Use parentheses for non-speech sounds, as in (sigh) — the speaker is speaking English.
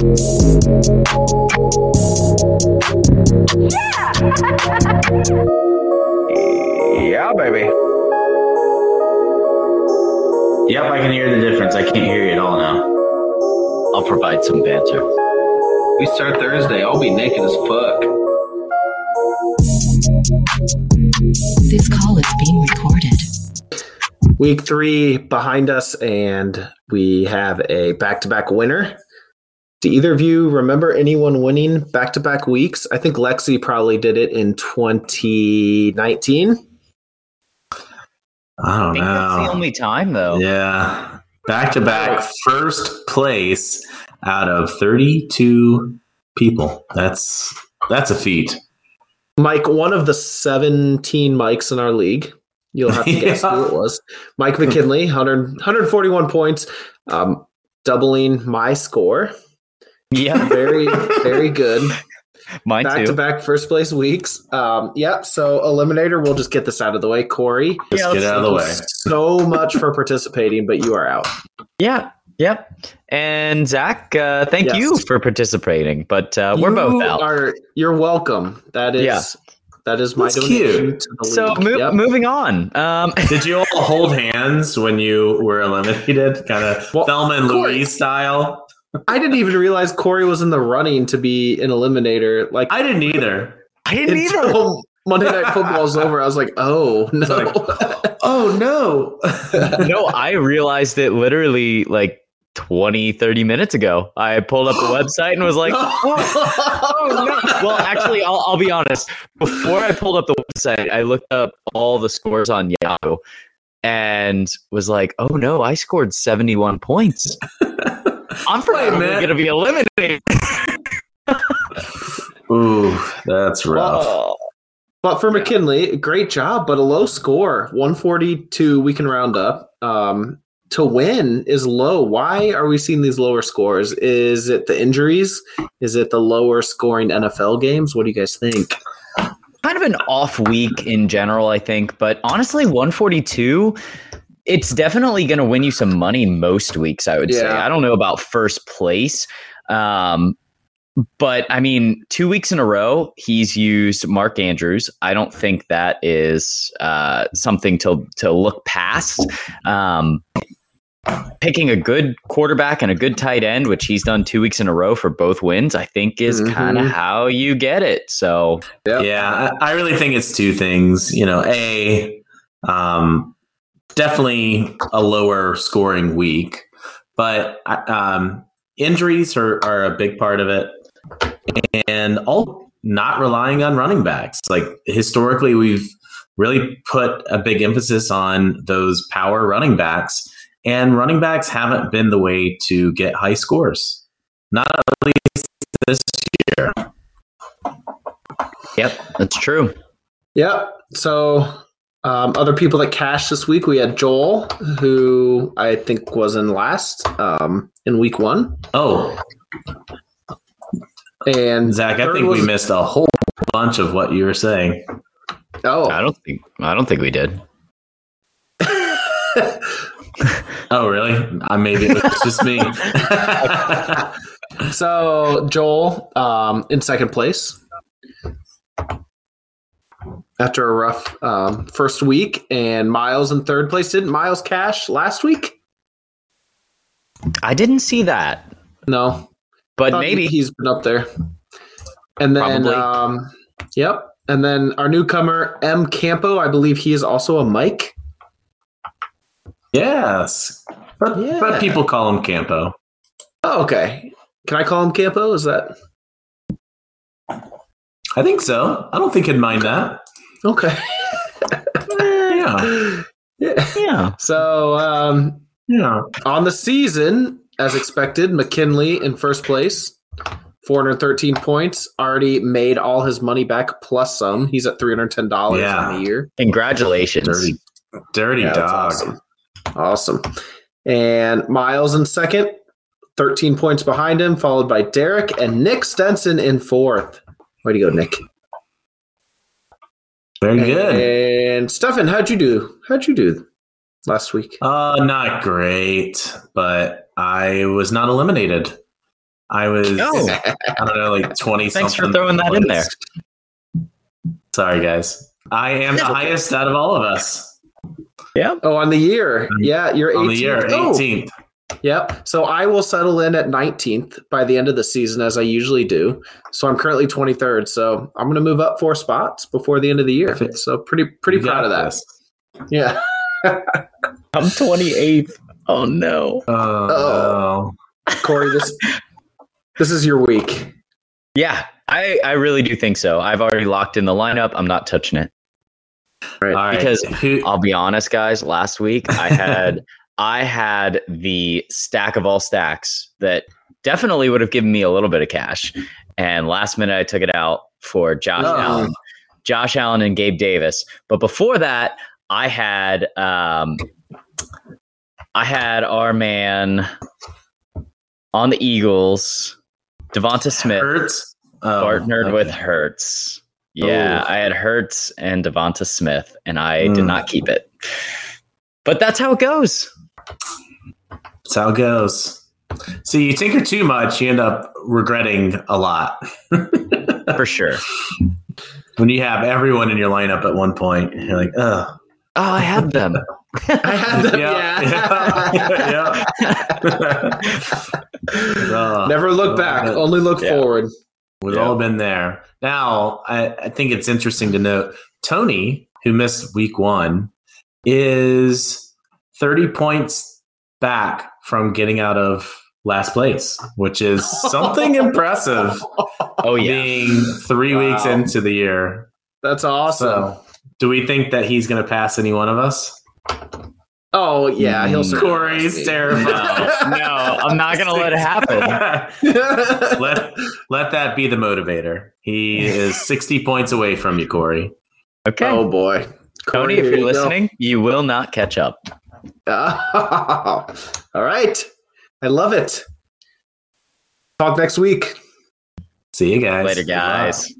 (laughs) Yeah, baby. Yep, I can hear the difference. I can't hear you at all now. I'll provide some banter. We start Thursday. I'll be naked as fuck. This call is being recorded. Week three behind us, and we have a back to back winner. Do either of you remember anyone winning back to back weeks? I think Lexi probably did it in 2019. I I don't think that's the only time, though. Yeah. Back to back first place out of 32 people. That's that's a feat. Mike, one of the 17 mics in our league. You'll have to (laughs) guess Yeah. who it was. Mike McKinley, 100, 141 points, um, doubling my score. Yeah, (laughs) Very, very good. mine back to back first place weeks. Um, yep. So eliminator, we'll just get this out of the way. Corey, Just Yeah, get out of the way. so much for participating, but you are out. Yeah, yep. And Zach, uh, thank Yes. you for participating. But uh, we're You both out. Are, you're welcome. That is Yeah. that is my That's donation cute. to So league. mo- Yep. moving on. Um, (laughs) Did you all hold hands when you were eliminated? Kind of Well, Thelma and Louise style? I didn't even realize Corey was in the running to be an eliminator. Like I didn't either. I didn't either. until Monday Night Football was over. I was like, oh no. like- Oh no. (laughs) no, I realized it literally like 20, 30 minutes ago. I pulled up the (gasps) website and was like, oh, no. Well, actually, I'll, I'll be honest. Before I pulled up the website, I looked up all the scores on Yahoo and was like, oh no, I scored 71 points. (laughs) I'm probably going to be eliminated. (laughs) Ooh, that's rough. Oh. But for McKinley, great job, but a low score. 142, we can round up. Um, to win is low. Why are we seeing these lower scores? Is it the injuries? Is it the lower scoring NFL games? What do you guys think? kind of an off week in general, I think. But honestly, 142, it's definitely going to win you some money most weeks, I would say. I don't know about first place. Um, but I mean, two weeks in a row, he's used Mark Andrews. I don't think that is uh, something to to look past. Um, picking a good quarterback and a good tight end, which he's done two weeks in a row for both wins, I think is Mhm. kind of how you get it. So Yep. Yeah, I, I really think it's two things. You know, a um, definitely a lower scoring week, but um, injuries are, are a big part of it, and all not relying on running backs. Like historically, we've really put a big emphasis on those power running backs, and running backs haven't been the way to get high scores. Not at least this year. Yep, that's true. Yep. So, um, other people that cashed this week, we had Joel, who I think was in last um, in week one. Oh, And Zach, I third think we missed a whole bunch of what you were saying. Oh, I don't think I don't think we did. (laughs) Oh, really? Uh, maybe it was just me. (laughs) So Joel um, in second place after a rough um, first week, and Miles in third place. Didn't Miles cash last week? I didn't see that, No, but maybe he's been up there. And then, um, yep. And then our newcomer M Campo, I believe he is also a Mike. yes, but, Yeah. but people call him Campo. Oh, okay. Can I call him Campo? Is that I think so. I don't think he'd mind that. okay? (laughs) Yeah, yeah. yeah. So um, yeah. on the season, as expected, McKinley in first place, 413 points. Already made all his money back plus some. He's at $310 Yeah. on the year. Congratulations. Dirty, dirty Yeah, dog. Awesome. awesome. And Miles in second, 13 points behind him, followed by Derek and Nick Stenson in fourth. Way to go, Nick. Very good. And Stefan, how'd you do? How'd you do last week? Uh, not great, but I was not eliminated. I was, Oh. (laughs) I don't know, like (laughs) 20 Thanks for throwing that in there. Sorry, guys. I am the highest out of all of us Yeah. Oh, on the year. Yeah, you're 18th. on the year, Oh, 18th. Yep. So I will settle in at 19th by the end of the season, as I usually do. So I'm currently 23rd. So I'm going to move up four spots before the end of the year. So pretty pretty You proud of that. this. Yeah. (laughs) I'm 28th. Oh no. Oh, Oh. Corey, this this is your week. Yeah, I, I really do think so. I've already locked in the lineup. I'm not touching it. Right. All right. Because Who, I'll be honest, guys. Last week I had (laughs) I had the stack of all stacks that definitely would have given me a little bit of cash. And last minute I took it out for Josh Oh. Allen. Josh Allen and Gabe Davis. But before that, I had um I had our man on the Eagles, Devonta Smith Hurts Oh, partnered okay. with Hurts. Yeah, Oh. I had Hurts and Devonta Smith, and I did Mm. not keep it. But that's how it goes. That's how it goes. See, you tinker too much, you end up regretting a lot. (laughs) For sure. when you have everyone in your lineup at one point, you're like, oh, Oh, I had them. (laughs) I had them. Yeah. Yeah. yeah. Oh, Never look back. Only look Yeah. forward. we've Yeah. all been there. Now, I, I think it's interesting to note Tony, who missed week one, is 30 points back from getting out of last place, which is (laughs) something impressive Oh yeah. being three weeks into the year. That's awesome. So, do we think that he's going to pass any one of us? oh yeah, he'll Mm. certainly Corey's terrified. No, no, I'm not gonna let it happen. (laughs) let let that be the motivator. He is (laughs) 60 points away from you, Corey. Okay. oh boy, Tony, if you're you go. listening, you will not catch up. (laughs) all right, I love it. Talk next week. See you guys. Later, guys.